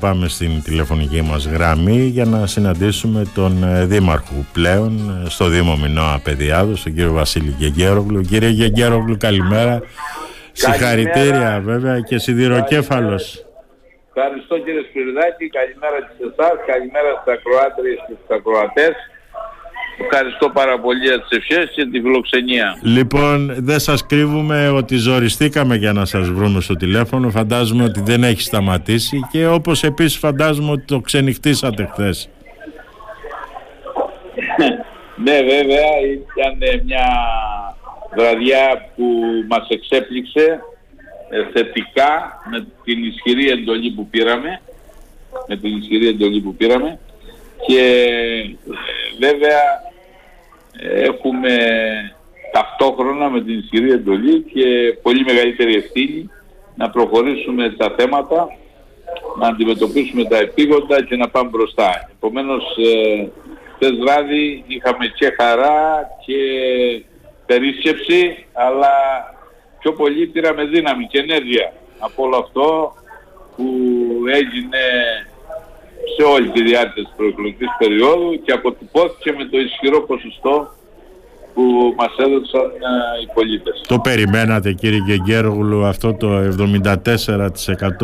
Πάμε στην τηλεφωνική μας γραμμή για να συναντήσουμε τον ε, Δήμαρχο πλέον ε, στο Δήμο Μινώα Παιδιάδος, τον κύριο Βασίλη Γεγέρογλου. Κύριε Γεγέρογλου, καλημέρα. Συγχαρητήρια βέβαια και σιδηροκέφαλος. Ευχαριστώ κύριε Σπυριδάκη, καλημέρα σε εσάς, καλημέρα στα Κροάτρια και στους ακροατές. Ευχαριστώ πάρα πολύ για τις ευχές και τη φιλοξενία. Λοιπόν, δεν σας κρύβουμε ότι ζοριστήκαμε για να σας βρούμε στο τηλέφωνο. Φαντάζομαι ότι δεν έχει σταματήσει και όπως επίσης φαντάζομαι ότι το ξενυχτήσατε χθες. ναι, βέβαια, ήταν μια βραδιά που μας εξέπληξε ε, θετικά με την ισχυρή εντολή που πήραμε με την ισχυρή εντολή που πήραμε και ε, βέβαια έχουμε ταυτόχρονα με την ισχυρή εντολή και πολύ μεγαλύτερη ευθύνη να προχωρήσουμε τα θέματα, να αντιμετωπίσουμε τα επίγοντα και να πάμε μπροστά. Επομένως, ε, χθες βράδυ είχαμε και χαρά και περίσκεψη, αλλά πιο πολύ πήραμε δύναμη και ενέργεια από όλο αυτό που έγινε σε όλη τη διάρκεια της προεκλογικής περίοδου και αποτυπώθηκε με το ισχυρό ποσοστό που μας έδωσαν ε, οι πολίτες. Το περιμένατε κύριε Γεγγέρογλου αυτό το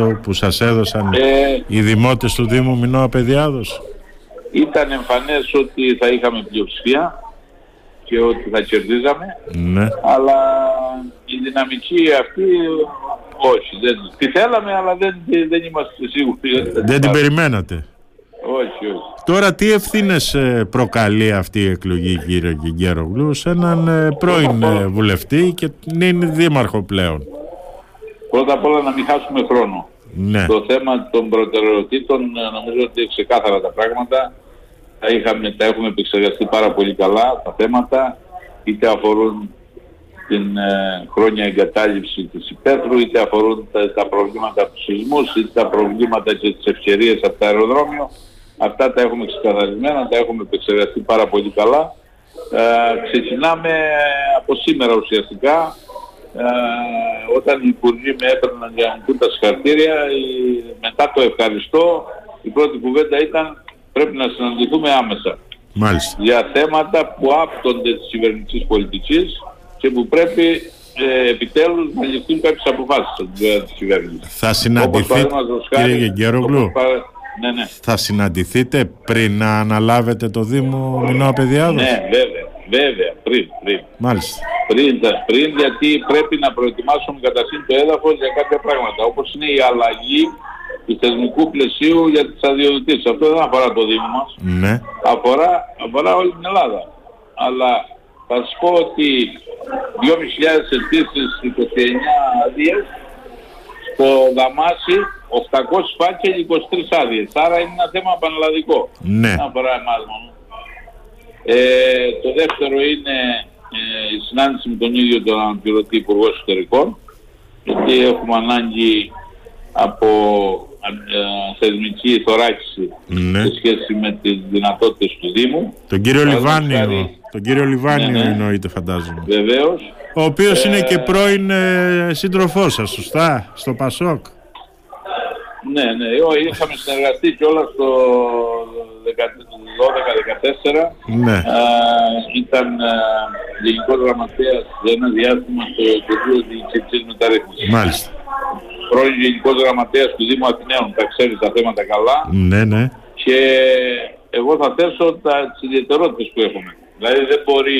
74% που σας έδωσαν ε, οι δημότες του Δήμου Μινώα Παιδιάδος. Ήταν εμφανές ότι θα είχαμε πλειοψηφία και ότι θα κερδίζαμε. Ναι. Αλλά η δυναμική αυτή όχι. Δεν, τη θέλαμε αλλά δεν, δεν είμαστε σίγουροι. Δεν την περιμένατε. Όχι, όχι. Τώρα τι ευθύνες προκαλεί αυτή η εκλογή κύριε Γιγέρογλου σε έναν ε, πρώην ε, βουλευτή και είναι δήμαρχο πλέον; Πρώτα απ' όλα να μην χάσουμε χρόνο. Ναι. Το θέμα των προτεραιοτήτων ε, νομίζω ότι ξεκάθαρα τα πράγματα. Τα, είχαμε, τα έχουμε επεξεργαστεί πάρα πολύ καλά τα θέματα είτε αφορούν την ε, χρόνια εγκατάλειψη της υπαίθρου, είτε αφορούν τα, τα προβλήματα τους σεισμούς, είτε τα προβλήματα και τις ευκαιρίες από το αεροδρόμιο. Αυτά τα έχουμε ξεκαθαρισμένα, τα έχουμε επεξεργαστεί πάρα πολύ καλά. Ε, ξεκινάμε από σήμερα ουσιαστικά. Ε, όταν οι υπουργοί με έπαιρναν για να μου τα συγχαρητήρια, μετά το ευχαριστώ, η πρώτη κουβέντα ήταν πρέπει να συναντηθούμε άμεσα. Μάλιστα. Για θέματα που άπτονται της κυβερνητικής πολιτικής και που πρέπει ε, επιτέλους να ληφθούν κάποιες αποφάσεις της κυβέρνησης. Θα συναντηθείτε, κύριε Γεγγέρογλου, ναι, ναι. Θα συναντηθείτε πριν να αναλάβετε το Δήμο Μινώα Παιδιάδος. Ναι, βέβαια, βέβαια, πριν, πριν. Μάλιστα. Πριν, πριν γιατί πρέπει να προετοιμάσουμε καταρχήν το έδαφος για κάποια πράγματα, όπως είναι η αλλαγή του θεσμικού πλαισίου για τις αδειοδοτήσεις. Αυτό δεν αφορά το Δήμο μας. Ναι. Αφορά, αφορά όλη την Ελλάδα. Αλλά θα σας πω ότι 2.500 αιτήσεις 29 αδείες στο Δαμάσι 800 φάκελ 23 άδειες. Άρα είναι ένα θέμα πανελλαδικό. Ναι. Δεν αφορά εμάς μόνο. Ε, το δεύτερο είναι ε, η συνάντηση με τον ίδιο τον αναπληρωτή Υπουργό Εσωτερικών γιατί έχουμε ανάγκη από ε, θεσμική θωράκιση ναι. σε σχέση με τις δυνατότητες του Δήμου. Τον κύριο Λιβάνιο, τον κύριο Λιβάνιο ναι, ναι. εννοείται φαντάζομαι. Βεβαίως. Ο οποίος είναι και πρώην ε, σύντροφός σας, σωστά, στο Πασόκ. Ναι, ναι, είχαμε συνεργαστεί και όλα στο 12-14. Ναι. ήταν γενικός γραμματέας για ένα διάστημα στο Υπουργείο Διοικητικής Μεταρρύθμισης. Μάλιστα. Πρώην γενικός γραμματέας του Δήμου Αθηναίων, τα ξέρει τα θέματα καλά. Ναι, ναι. Και εγώ θα θέσω τα, τις ιδιαιτερότητες που έχουμε. Δηλαδή δεν μπορεί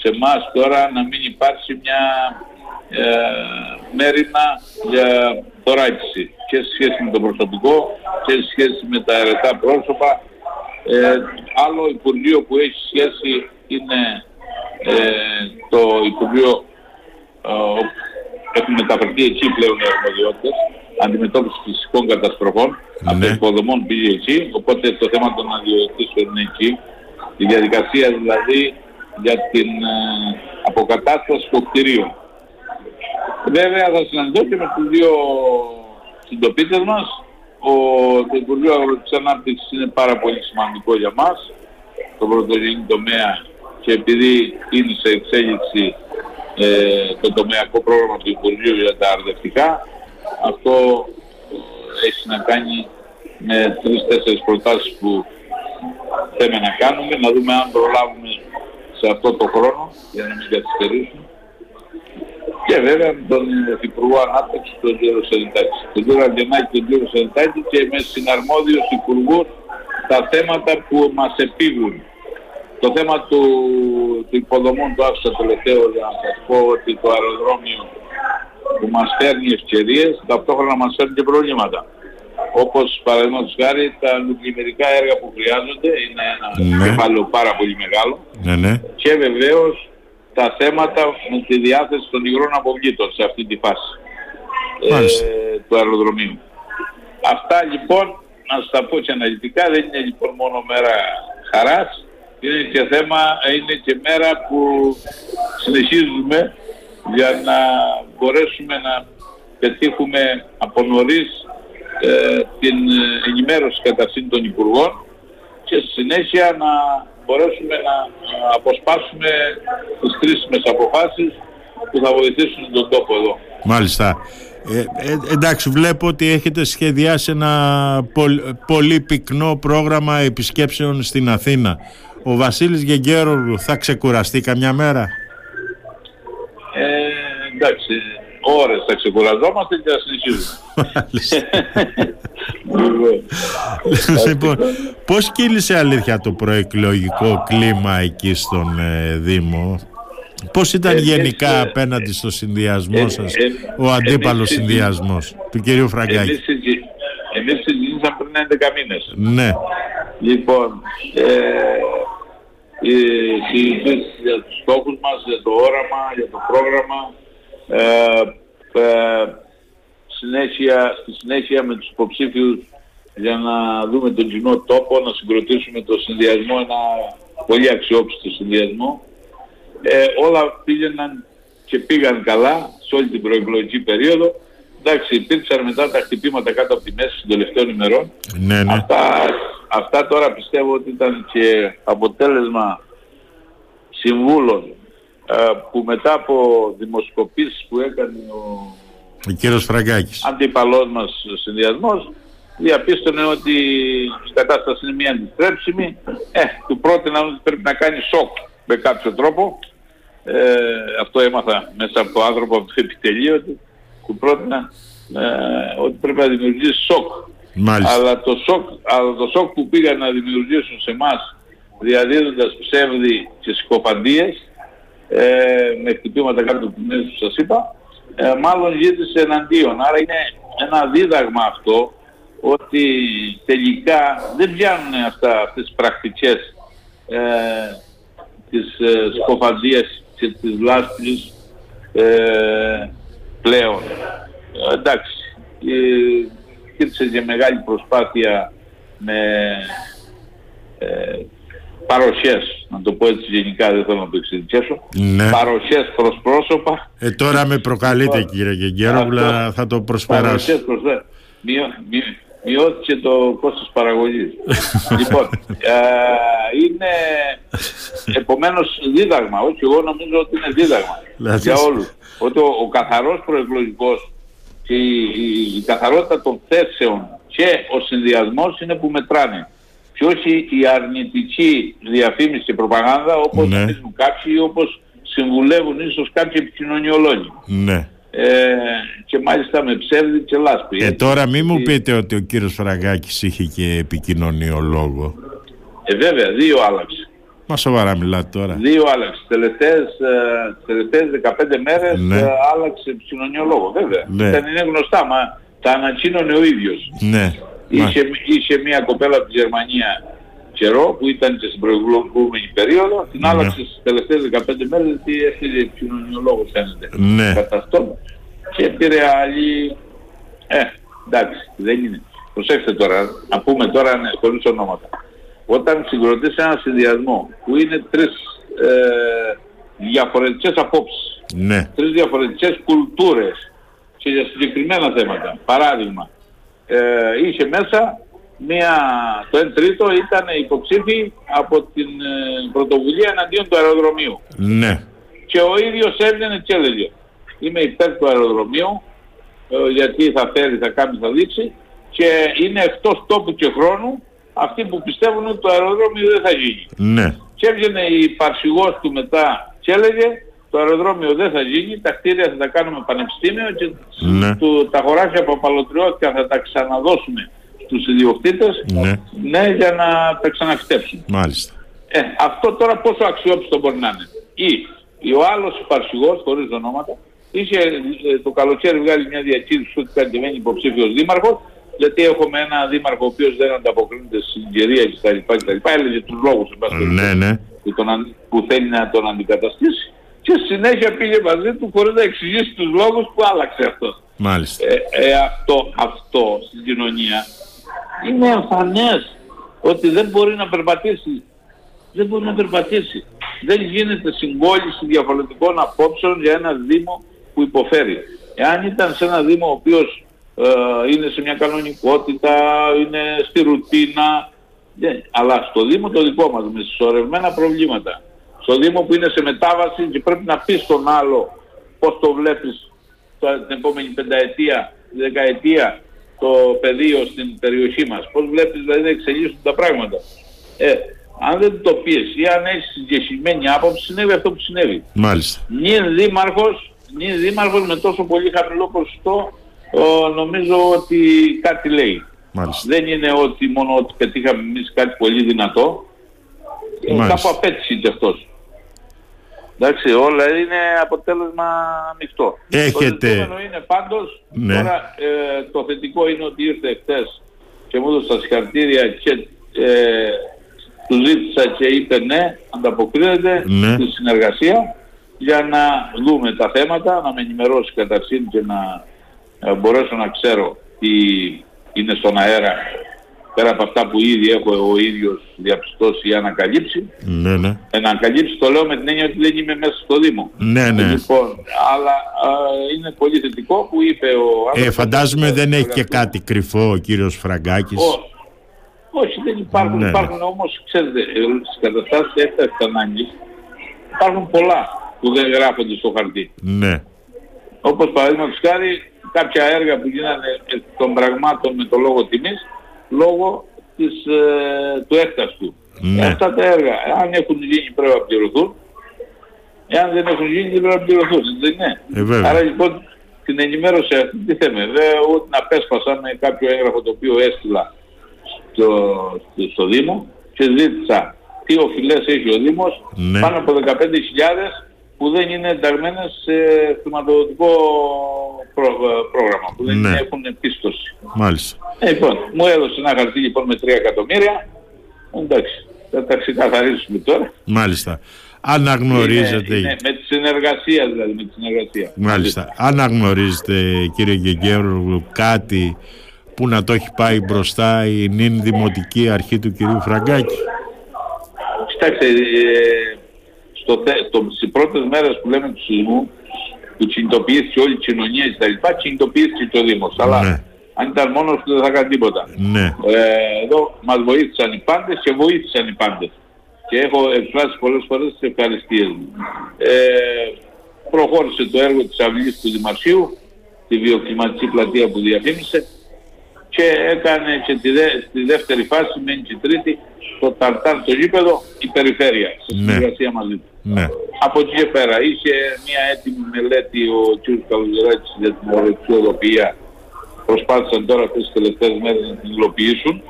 σε εμάς τώρα να μην υπάρξει μια ε, μέρημα για θωράκιση και σε σχέση με το προσωπικό και σε σχέση με τα αιρετά πρόσωπα. Ε, άλλο Υπουργείο που έχει σχέση είναι ε, το Υπουργείο ε, έχουν μεταφερθεί εκεί πλέον οι αρμοδιότητες αντιμετώπιση φυσικών καταστροφών ναι. από υποδομών πήγε εκεί οπότε το θέμα των αδειοδοτήσεων είναι εκεί η διαδικασία δηλαδή για την ε, αποκατάσταση των κτηρίων. Βέβαια θα συναντώ και με τους δύο συντοπίτες μας. Ο, το Υπουργείο Αγροτικής Ανάπτυξης είναι πάρα πολύ σημαντικό για μας, το πρωτογενή τομέα και επειδή είναι σε εξέλιξη ε, το τομεακό πρόγραμμα του Υπουργείου για τα αρδευτικά, αυτό ε, έχει να κάνει με τρεις-τέσσερις προτάσεις που θέλουμε να κάνουμε, να δούμε αν προλάβουμε σε αυτό το χρόνο για να μην καθυστερήσουμε. Και βέβαια τον Υπουργό Ανάπτυξης, τον κύριο Σελιτάκη. Τον κύριο Αγγενάκη, τον κύριο Σελιτάκη και με συναρμόδιους υπουργούς τα θέματα που μας επίγουν. Το θέμα του, του υποδομών του άφησα τελευταίο για να σας πω ότι το αεροδρόμιο που μας φέρνει ευκαιρίες, ταυτόχρονα μας φέρνει και προβλήματα. Όπως παραδείγματος χάρη τα νουκλιμερικά έργα που χρειάζονται, είναι ένα ναι. κεφάλαιο πάρα πολύ μεγάλο. Ναι, ναι. Και βεβαίως τα θέματα με τη διάθεση των υγρών αποβλήτων σε αυτή τη φάση ε, του αεροδρομίου. Αυτά λοιπόν, να σας τα πω και αναλυτικά, δεν είναι λοιπόν μόνο μέρα χαράς, είναι και θέμα, είναι και μέρα που συνεχίζουμε για να μπορέσουμε να πετύχουμε από νωρίς ε, την ενημέρωση κατά των Υπουργών και στη συνέχεια να μπορέσουμε να αποσπάσουμε τις κρίσιμες αποφάσεις που θα βοηθήσουν τον τόπο εδώ. Μάλιστα. Ε, ε, εντάξει, βλέπω ότι έχετε σχεδιάσει ένα πολύ πυκνό πρόγραμμα επισκέψεων στην Αθήνα. Ο Βασίλης Γεγκέρογλου θα ξεκουραστεί καμιά μέρα; Ε, εντάξει, ώρες θα ξεκουραζόμαστε και θα συνεχίζουμε. λοιπόν, πώς κύλησε αλήθεια το προεκλογικό κλίμα εκεί στον ε, Δήμο, Πώς ήταν ε, γενικά ε, απέναντι στο συνδυασμό ε, σας, ο αντίπαλος συνδυασμός του κυρίου Φραγκάκη; Εμείς συζητήσαμε πριν 11 μήνες. Ναι. Λοιπόν, ε, οι συζητήσεις για τους στόχους μας, για το όραμα, για το πρόγραμμα, ε, ε, συνέχεια, στη συνέχεια με τους υποψήφιους για να δούμε τον κοινό τόπο, να συγκροτήσουμε το συνδυασμό, ένα πολύ αξιόπιστο συνδυασμό. Ε, όλα πήγαιναν και πήγαν καλά σε όλη την προεκλογική περίοδο. Εντάξει, υπήρξαν μετά τα χτυπήματα κάτω από τη μέση των τελευταίων ημερών. Ναι, ναι. Αυτά, αυτά τώρα πιστεύω ότι ήταν και αποτέλεσμα συμβούλων ε, που μετά από δημοσκοπήσεις που έκανε ο, ο κύριος Φραγκάκης. αντίπαλός μας συνδυασμός διαπίστωνε ότι η κατάσταση είναι μια αντιστρέψιμη. Ε, του πρότεινα ότι πρέπει να κάνει σοκ με κάποιο τρόπο. Ε, αυτό έμαθα μέσα από το άνθρωπο από το επιτελείο του πρότεινα ε, ότι πρέπει να δημιουργήσει σοκ. Αλλά το σοκ, αλλά το σοκ που πήγαν να δημιουργήσουν σε εμάς διαδίδοντας ψεύδι και συκοφαντίες ε, με χτυπήματα κάτω από την που σας είπα, ε, μάλλον γύρισε εναντίον. Άρα είναι ένα δίδαγμα αυτό ότι τελικά δεν πιάνουν αυτά, αυτές τις πρακτικές ε, της ε, σκοφαντίας και της λάσπης ε, πλέον. Ε, εντάξει, υπήρξε και μεγάλη προσπάθεια με ε, παροχές, να το πω έτσι γενικά, δεν θέλω να το εξειδικεύσω, ναι. παροχές προς πρόσωπα. Ε, τώρα με προκαλείτε κύριε Γεγγέρογλα, θα το προσπεράσω. Παροχές προς μειώ, μειώθηκε το κόστος παραγωγής. λοιπόν, ε, είναι επομένως δίδαγμα, όχι εγώ νομίζω ότι είναι δίδαγμα για όλους. Ότι ο, ο καθαρός προεκλογικός και η, η, η καθαρότητα των θέσεων και ο συνδυασμός είναι που μετράνε και όχι η αρνητική διαφήμιση και προπαγάνδα όπως ναι. νομίζουν κάποιοι ή όπως συμβουλεύουν ίσως κάποιοι επικοινωνιολόγοι. Ναι. Ε, και μάλιστα με ψεύδι και λάσπη. Ε, τώρα μην μου πείτε ότι ο κύριος Φραγκάκης είχε και επικοινωνιολόγο. Ε, βέβαια, δύο άλλαξε. Μα σοβαρά μιλάτε τώρα. Δύο άλλαξε. Τελευταίες, ε, τελευταίες 15 μέρες ναι. ε, άλλαξε επικοινωνιολόγο, βέβαια. Ναι. Δεν είναι γνωστά, μα τα ανακοίνωνε ο ίδιος. Ναι. Είχε, είχε μια κοπέλα από τη Γερμανία καιρό που ήταν και στην προηγούμενη περίοδο, την ναι. άλλαξε στις τελευταίες 15 μέρες γιατί έφυγε κοινωνιολόγος φαίνεται. Ναι. Κατά αυτό. Και πήρε άλλη... Ε, εντάξει, δεν είναι. Προσέξτε τώρα, να πούμε τώρα ναι, χωρίς ονόματα. Όταν συγκροτήσει ένα συνδυασμό που είναι τρεις ε, διαφορετικές απόψεις, ναι. τρεις διαφορετικές κουλτούρες και για συγκεκριμένα θέματα. Παράδειγμα, ε, είχε μέσα μία, το 1 τρίτο ήταν υποψήφοι από την ε, πρωτοβουλία εναντίον του αεροδρομίου. Ναι. Και ο ίδιος έβγαινε και έλεγε είμαι υπέρ του αεροδρομίου ε, γιατί θα φέρει, θα κάνει, θα δείξει και είναι εκτός τόπου και χρόνου αυτοί που πιστεύουν ότι το αεροδρόμιο δεν θα γίνει. Ναι. Και έβγαινε η παρσιγός του μετά και έλεγε το αεροδρόμιο δεν θα γίνει, τα κτίρια θα τα κάνουμε πανεπιστήμιο και Ναι. του, τα χωράκια από απαλωτριώτικα θα τα ξαναδώσουμε στους ιδιοκτήτες Ναι. ναι, για να τα ξαναχτέψουν. Μάλιστα. Ε, αυτό τώρα πόσο αξιόπιστο μπορεί να είναι. Ή, ή ο άλλος παρσιγός, χωρίς ονόματα, είχε ε, το καλοκαίρι βγάλει μια διακήρυξη ότι κατεβαίνει υποψήφιος δήμαρχος, γιατί έχουμε ένα δήμαρχο ο οποίος δεν ανταποκρίνεται στην συγκυρία κτλ. κτλ. Έλεγε τους λόγους εν πάση Ναι, ναι. που, τον, αν- που θέλει να τον αντικαταστήσει και συνέχεια πήγε μαζί του χωρίς να εξηγήσει τους λόγους που άλλαξε αυτός. Μάλιστα. Ε, ε, αυτό, αυτό στην κοινωνία είναι εμφανές ότι δεν μπορεί να περπατήσει. Δεν μπορεί να περπατήσει. Δεν γίνεται συγκόλληση διαφορετικών απόψεων για ένα Δήμο που υποφέρει. Εάν ήταν σε ένα Δήμο ο οποίος ε, είναι σε μια κανονικότητα, είναι στη ρουτίνα, δεν- αλλά στο Δήμο το δικό μας με συσσωρευμένα προβλήματα. Στο Δήμο που είναι σε μετάβαση και πρέπει να πεις στον άλλο πώς το βλέπεις το- την επόμενη πενταετία, δεκαετία το πεδίο στην περιοχή μας. Πώς βλέπεις δηλαδή να εξελίσσουν τα πράγματα. Ε, αν δεν το πεις ή αν έχεις συγκεκριμένη άποψη, συνέβη αυτό που συνέβη. Μάλιστα. Νυν δήμαρχος, νυν δήμαρχος με τόσο πολύ χαμηλό ποσοστό, ε, νομίζω ότι κάτι λέει. Μάλιστα. Δεν είναι ότι μόνο ότι πετύχαμε εμείς κάτι πολύ δυνατό. Ε, Μάλιστα. Κάπου απέτυχε κι αυτός. Εντάξει, όλα είναι αποτέλεσμα ανοιχτό. Έχετε- Το ζητούμενο είναι πάντως, Ναι. τώρα ε, το θετικό είναι ότι ήρθε χτες και μου έδωσε τα συγχαρητήρια και ε, του ζήτησα και είπε ναι, ανταποκρίνεται Ναι. στη συνεργασία για να δούμε τα θέματα, να με ενημερώσει καταρχήν και να ε, μπορέσω να ξέρω τι είναι στον αέρα πέρα από αυτά που ήδη έχω ο ίδιος διαπιστώσει ή ανακαλύψει. Ναι, ναι. Ε, να ανακαλύψει το λέω με την έννοια ότι δεν είμαι μέσα στο Δήμο. Ναι, ναι. Λοιπόν, αλλά α, είναι πολύ θετικό που είπε ο Ε, άνθρωπος- φαντάζομαι δεν έχει και κάτι κρυφό ο κύριος Φραγκάκης. Όχι. Όχι, δεν υπάρχουν. Ναι, υπάρχουν όμως, ξέρετε, ε, στις καταστάσεις έκτακτης ανάγκης υπάρχουν πολλά που δεν γράφονται στο χαρτί. Ναι. Όπως παραδείγματος χάρη κάποια έργα που γίνανε εκ των πραγμάτων με το λόγο τιμής λόγω της, ε, του έκταστου. Ναι. Αυτά τα έργα, αν έχουν γίνει πρέπει να πληρωθούν. Εάν δεν έχουν γίνει δεν πρέπει να πληρωθούν. Δεν είναι. Ε, βέβαια. Άρα λοιπόν την ενημέρωση αυτή τι θέμε. Βέβαια εγώ την απέσπασα με κάποιο έγγραφο το οποίο έστειλα στο, στο, στο Δήμο και ζήτησα τι οφειλές έχει ο Δήμος Ναι. πάνω από 15.000 που δεν είναι ενταγμένες σε χρηματοδοτικό προ- πρόγραμμα, που δεν Ναι. έχουν πίστοση. Μάλιστα. Ε, λοιπόν, μου έδωσε ένα χαρτί λοιπόν με 3 εκατομμύρια. Εντάξει, θα τα ξεκαθαρίσουμε τώρα. Μάλιστα. Αναγνωρίζετε. Είναι, είναι, με τη συνεργασία δηλαδή, με τη συνεργασία. Μάλιστα. Αναγνωρίζετε κύριε Γεγέρογλου κάτι που να το έχει πάει μπροστά η νυν δημοτική αρχή του κυρίου Φραγκάκη; Κοιτάξτε, ε, στο, θε- το, στις πρώτες μέρες που λέμε του σεισμού, που κινητοποιήθηκε όλη η κοινωνία και τα λοιπά, κινητοποιήθηκε και ο Δήμος. Αλλά Ναι. αν ήταν μόνος του δεν θα έκανε τίποτα. Ναι. Ε, εδώ μας βοήθησαν οι πάντες και βοήθησαν οι πάντες. Και έχω εκφράσει πολλές φορές τις ευχαριστίες μου. Ε, προχώρησε το έργο της αυλής του Δημαρχείου, τη βιοκλιματική πλατεία που διαφήμισε και έκανε και τη, δε, στη δεύτερη φάση, μένει και η τρίτη, το ταρτάν στο γήπεδο, η περιφέρεια, σε Ναι. συνεργασία μαζί του. Ναι. Από εκεί και πέρα είχε μια έτοιμη μελέτη ο κ. Καλουζεράκης για την ορεξιοδοποιία. Προσπάθησαν τώρα αυτές τις τελευταίες μέρες να την υλοποιήσουν.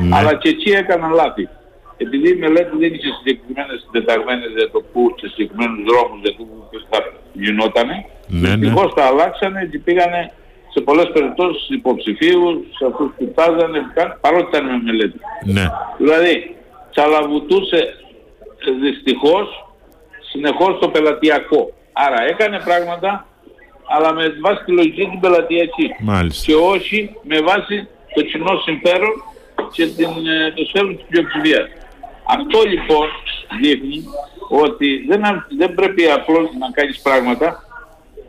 Ναι. Αλλά και εκεί έκαναν λάθη. Επειδή η μελέτη δεν είχε συγκεκριμένες συντεταγμένες για το πού και συγκεκριμένους δρόμους για το που θα γινότανε, Ναι, ναι. δυστυχώς τα αλλάξανε και πήγανε σε πολλές περιπτώσεις υποψηφίους, σε αυτούς που τάζανε, παρότι ήταν με μελέτη. Ναι. Δηλαδή, τσαλαβουτούσε ε, δυστυχώς συνεχώς το πελατειακό. Άρα έκανε πράγματα, αλλά με βάση τη λογική την πελατειακή. Μάλιστα. Και όχι με βάση το κοινό συμφέρον και την, ε, το συμφέρον της πλειοψηφίας. Αυτό λοιπόν δείχνει ότι δεν, α- δεν πρέπει απλώς να κάνεις πράγματα,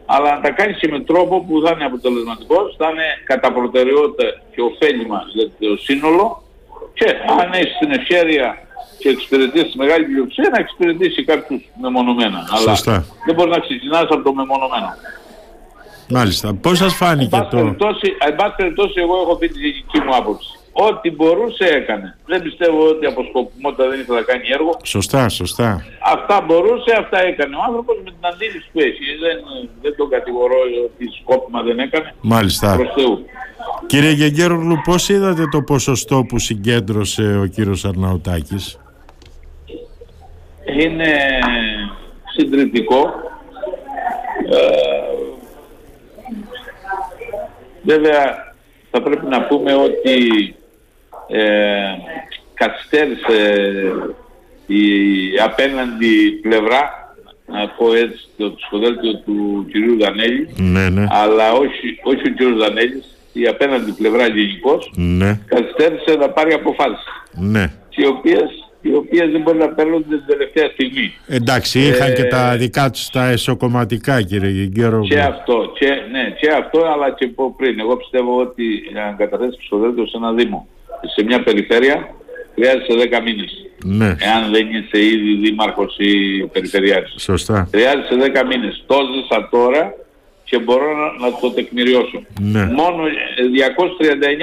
αλλά να τα κάνεις και με τρόπο που θα είναι αποτελεσματικός, θα είναι κατά προτεραιότητα και ωφέλιμα για το σύνολο και αν έχεις την ευχαίρεια και εξυπηρετείς τη μεγάλη πλειοψηφία να εξυπηρετήσει κάποιους μεμονωμένα. Σωστά. Αλλά δεν μπορείς να ξεκινάς από το μεμονωμένο. Μάλιστα. Πώς σας φάνηκε Εν το... εν πάση περιπτώσει εγώ έχω πει τη γενική μου άποψη. Ό,τι μπορούσε έκανε. Δεν πιστεύω ότι από σκοπιμότητα δεν ήθελε να κάνει έργο. Σωστά, σωστά. Αυτά μπορούσε, αυτά έκανε. Ο άνθρωπος με την αντίληψη που έχει. Δεν, δεν τον κατηγορώ ότι σκόπιμα δεν έκανε. Μάλιστα. Προς Θεού. Κύριε Γεγέρογλου, πώς είδατε το ποσοστό που συγκέντρωσε ο κύριος Αρναουτάκης; Είναι συντριπτικό. Ε, βέβαια θα πρέπει να πούμε ότι ε, καθυστέρησε η απέναντι πλευρά να πω έτσι το ψηφοδέλτιο του κυρίου Δανέλη Ναι, ναι. αλλά όχι, όχι ο κύριος Δανέλης η απέναντι πλευρά γενικώς Ναι, καθυστέρησε να πάρει αποφάσεις ναι. οι οποίες, οι οποίες δεν μπορεί να παίρνονται την τελευταία στιγμή. Εντάξει, είχαν και Ε, τα δικά τους τα εσωκομματικά κύριε Γεγέρογλου. Και αυτό, και, ναι, και αυτό αλλά και από πριν. Εγώ πιστεύω ότι για να καταθέσει ψηφοδέλτιο σε ένα Δήμο, σε μια περιφέρεια, χρειάζεται 10 μήνες. Ναι, Εάν δεν είσαι ήδη δήμαρχος ή περιφερειάρχης. σωστά. Χρειάζεται 10 μήνες. Το ζήσα τώρα και μπορώ να, να το τεκμηριώσω. Ναι. Μόνο ε,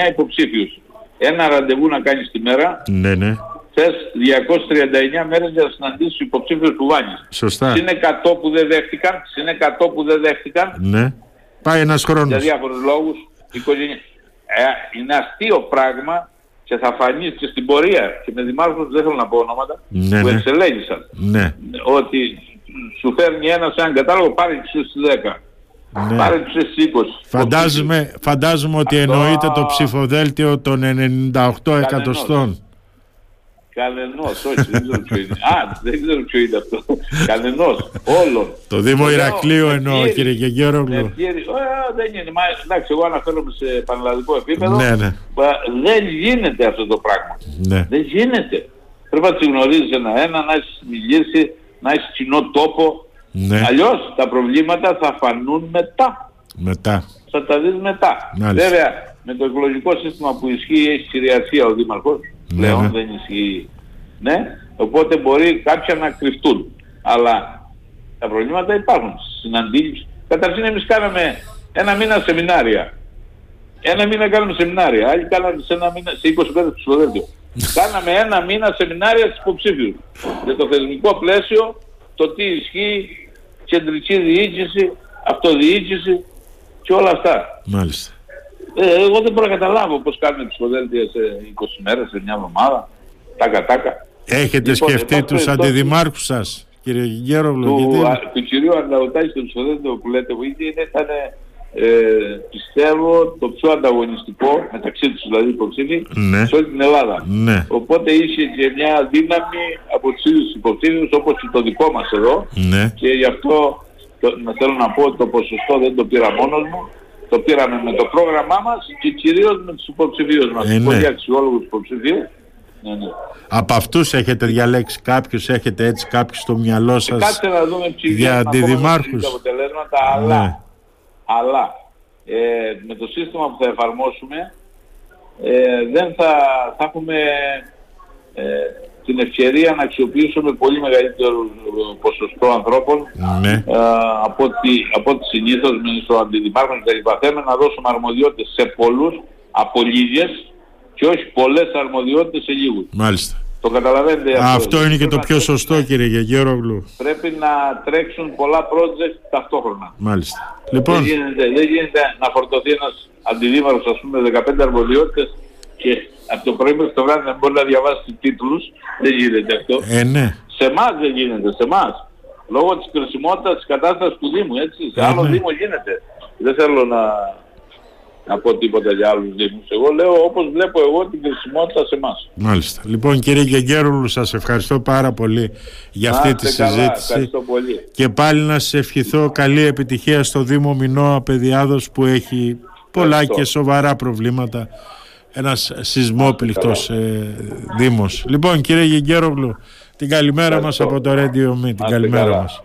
239 υποψήφιους. Ένα ραντεβού να κάνεις τη μέρα, Ναι, ναι. θες 239 μέρες για να συναντήσεις τους υποψήφιους που βάνεις. Σωστά. Συν 100 που δεν δέχτηκαν, συν 100 που δεν δέχτηκαν, Ναι. Πάει ένας για χρόνος. διάφορους λόγους, οικογένεια. Ε, είναι αστείο πράγμα και θα φανεί και στην πορεία και με δημάρχους δεν θέλω να πω ονόματα Ναι, που ναι. εξελέγησαν Ναι, ότι σου φέρνει ένας έναν κατάλογο πάρε τους στις 10 ναι. πάρε τους στις 20 Φαντάζομαι, φαντάζομαι ότι Αυτό- εννοείται το ψηφοδέλτιο των 98 εκατοστών. Κανενός, όχι, δεν ξέρω ποιο είναι. Α, δεν ξέρω ποιο είναι αυτό. Κανενός, όλων. Το Δήμο Λέω, Ηρακλείου εννοώ Ευχήρη, κύριε Γεγέρογλου. Ευχήρη, ε, δεν είναι. Μα, εντάξει, εγώ αναφέρομαι σε πανελλαδικό επίπεδο. Ναι, ναι. Μα, δεν γίνεται αυτό το πράγμα. Ναι. Δεν γίνεται. Πρέπει να τη γνωρίζεις ένα-ένα, να έχεις μιλήσει, να έχεις κοινό τόπο. Ναι. Αλλιώς τα προβλήματα θα φανούν μετά. Μετά. Θα τα δεις μετά. Μάλιστα. Βέβαια, με το εκλογικό σύστημα που ισχύει έχει κυριαρχία ο Δήμαρχος. Ναι, Πλέον ναι. δεν ισχύει. Ναι, οπότε μπορεί κάποια να κρυφτούν. Αλλά τα προβλήματα υπάρχουν. Συναντήσεις. Καταρχήν εμείς κάναμε ένα μήνα σεμινάρια. Ένα μήνα κάναμε σεμινάρια. Άλλοι κάναμε σε ένα μήνα, σε 25 ψηφοδέλτιο. κάναμε ένα μήνα σεμινάρια στους υποψήφιους. Για το θεσμικό πλαίσιο, το τι ισχύει, κεντρική διοίκηση, αυτοδιοίκηση και όλα αυτά. Μάλιστα. Ε, εγώ δεν μπορώ να καταλάβω πώς κάνουμε ψηφοδέλτια σε 20 μέρες, σε μια εβδομάδα. Τάκα τάκα. Έχετε Λοιπόν, σκεφτεί εν πάση τους περιπτώσει, αντιδημάρχους σας κύριε Γεγέρογλου. του, γιατί- α, του κυρίου Αρναουτάκη στο ψηφοδέλτιο που λέτε που είχε ήταν ε, πιστεύω το πιο ανταγωνιστικό μεταξύ τους δηλαδή υποψήφοι Ναι. σε όλη την Ελλάδα. Ναι. Οπότε είχε και μια δύναμη από τους ίδιους υποψήφιους όπως και το δικό μας εδώ Ναι. και γι' αυτό το, να θέλω να πω ότι το ποσοστό δεν το πήρα μόνος μου το πήραμε με το πρόγραμμά μας και κυρίως με τους υποψηφίους μας. Ε, ναι. Πολύ αξιόλογους υποψηφίους. Ναι, ναι. Από αυτούς έχετε διαλέξει κάποιους, έχετε έτσι κάποιους στο μυαλό σας. Κάτσε να δούμε ψηφία για αντιδημάρχους. τα αποτελέσματα, αλλά, Ναι. αλλά ε, με το σύστημα που θα εφαρμόσουμε ε, δεν θα, θα έχουμε ε, την ευκαιρία να αξιοποιήσουμε πολύ μεγαλύτερο ε, ποσοστό ανθρώπων Ναι. ε, από ό,τι, από ό,τι συνήθως με στο αντιδημάρχων και τα λοιπά. Θέλουμε να δώσουμε αρμοδιότητες σε πολλούς από λίγες και όχι πολλές αρμοδιότητες σε λίγους. Μάλιστα. Το καταλαβαίνετε Αυτό είναι και Πρέπει το να πιο τρέξουν- σωστό κύριε Γεγέρογλου. Πρέπει να τρέξουν πολλά project ταυτόχρονα. Μάλιστα. Δεν Λοιπόν, γίνεται, δεν γίνεται να φορτωθεί ένας αντιδήμαρχος ας πούμε 15 αρμοδιότητες και από το πρωί μέχρι το βράδυ να μπορεί να διαβάσει τίτλους. Δεν γίνεται αυτό. ε, ναι. Σε εμάς δεν γίνεται, σε εμάς. Λόγω της κρισιμότητας της κατάστασης του Δήμου, έτσι. Σε Ε, άλλο ναι. Δήμο γίνεται. Δεν θέλω να, να πω τίποτα για άλλους Δήμους. Εγώ λέω όπως βλέπω εγώ την κρισιμότητα σε εμάς. Μάλιστα. Λοιπόν κύριε Γεγέρογλου σας ευχαριστώ πάρα πολύ για αυτή Να τη είστε καλά, συζήτηση. Ευχαριστώ πολύ. Και πάλι να σας ευχηθώ καλή επιτυχία στο Δήμο Μινώα Παιδιάδος που έχει πολλά Ευχαριστώ. και σοβαρά προβλήματα. Ένας σεισμόπληκτος ε, Δήμος. Λοιπόν κύριε Γεγέρογλου, την καλημέρα μας Ευχαριστώ. από το Radio Me. Την είστε καλημέρα καλά. μας.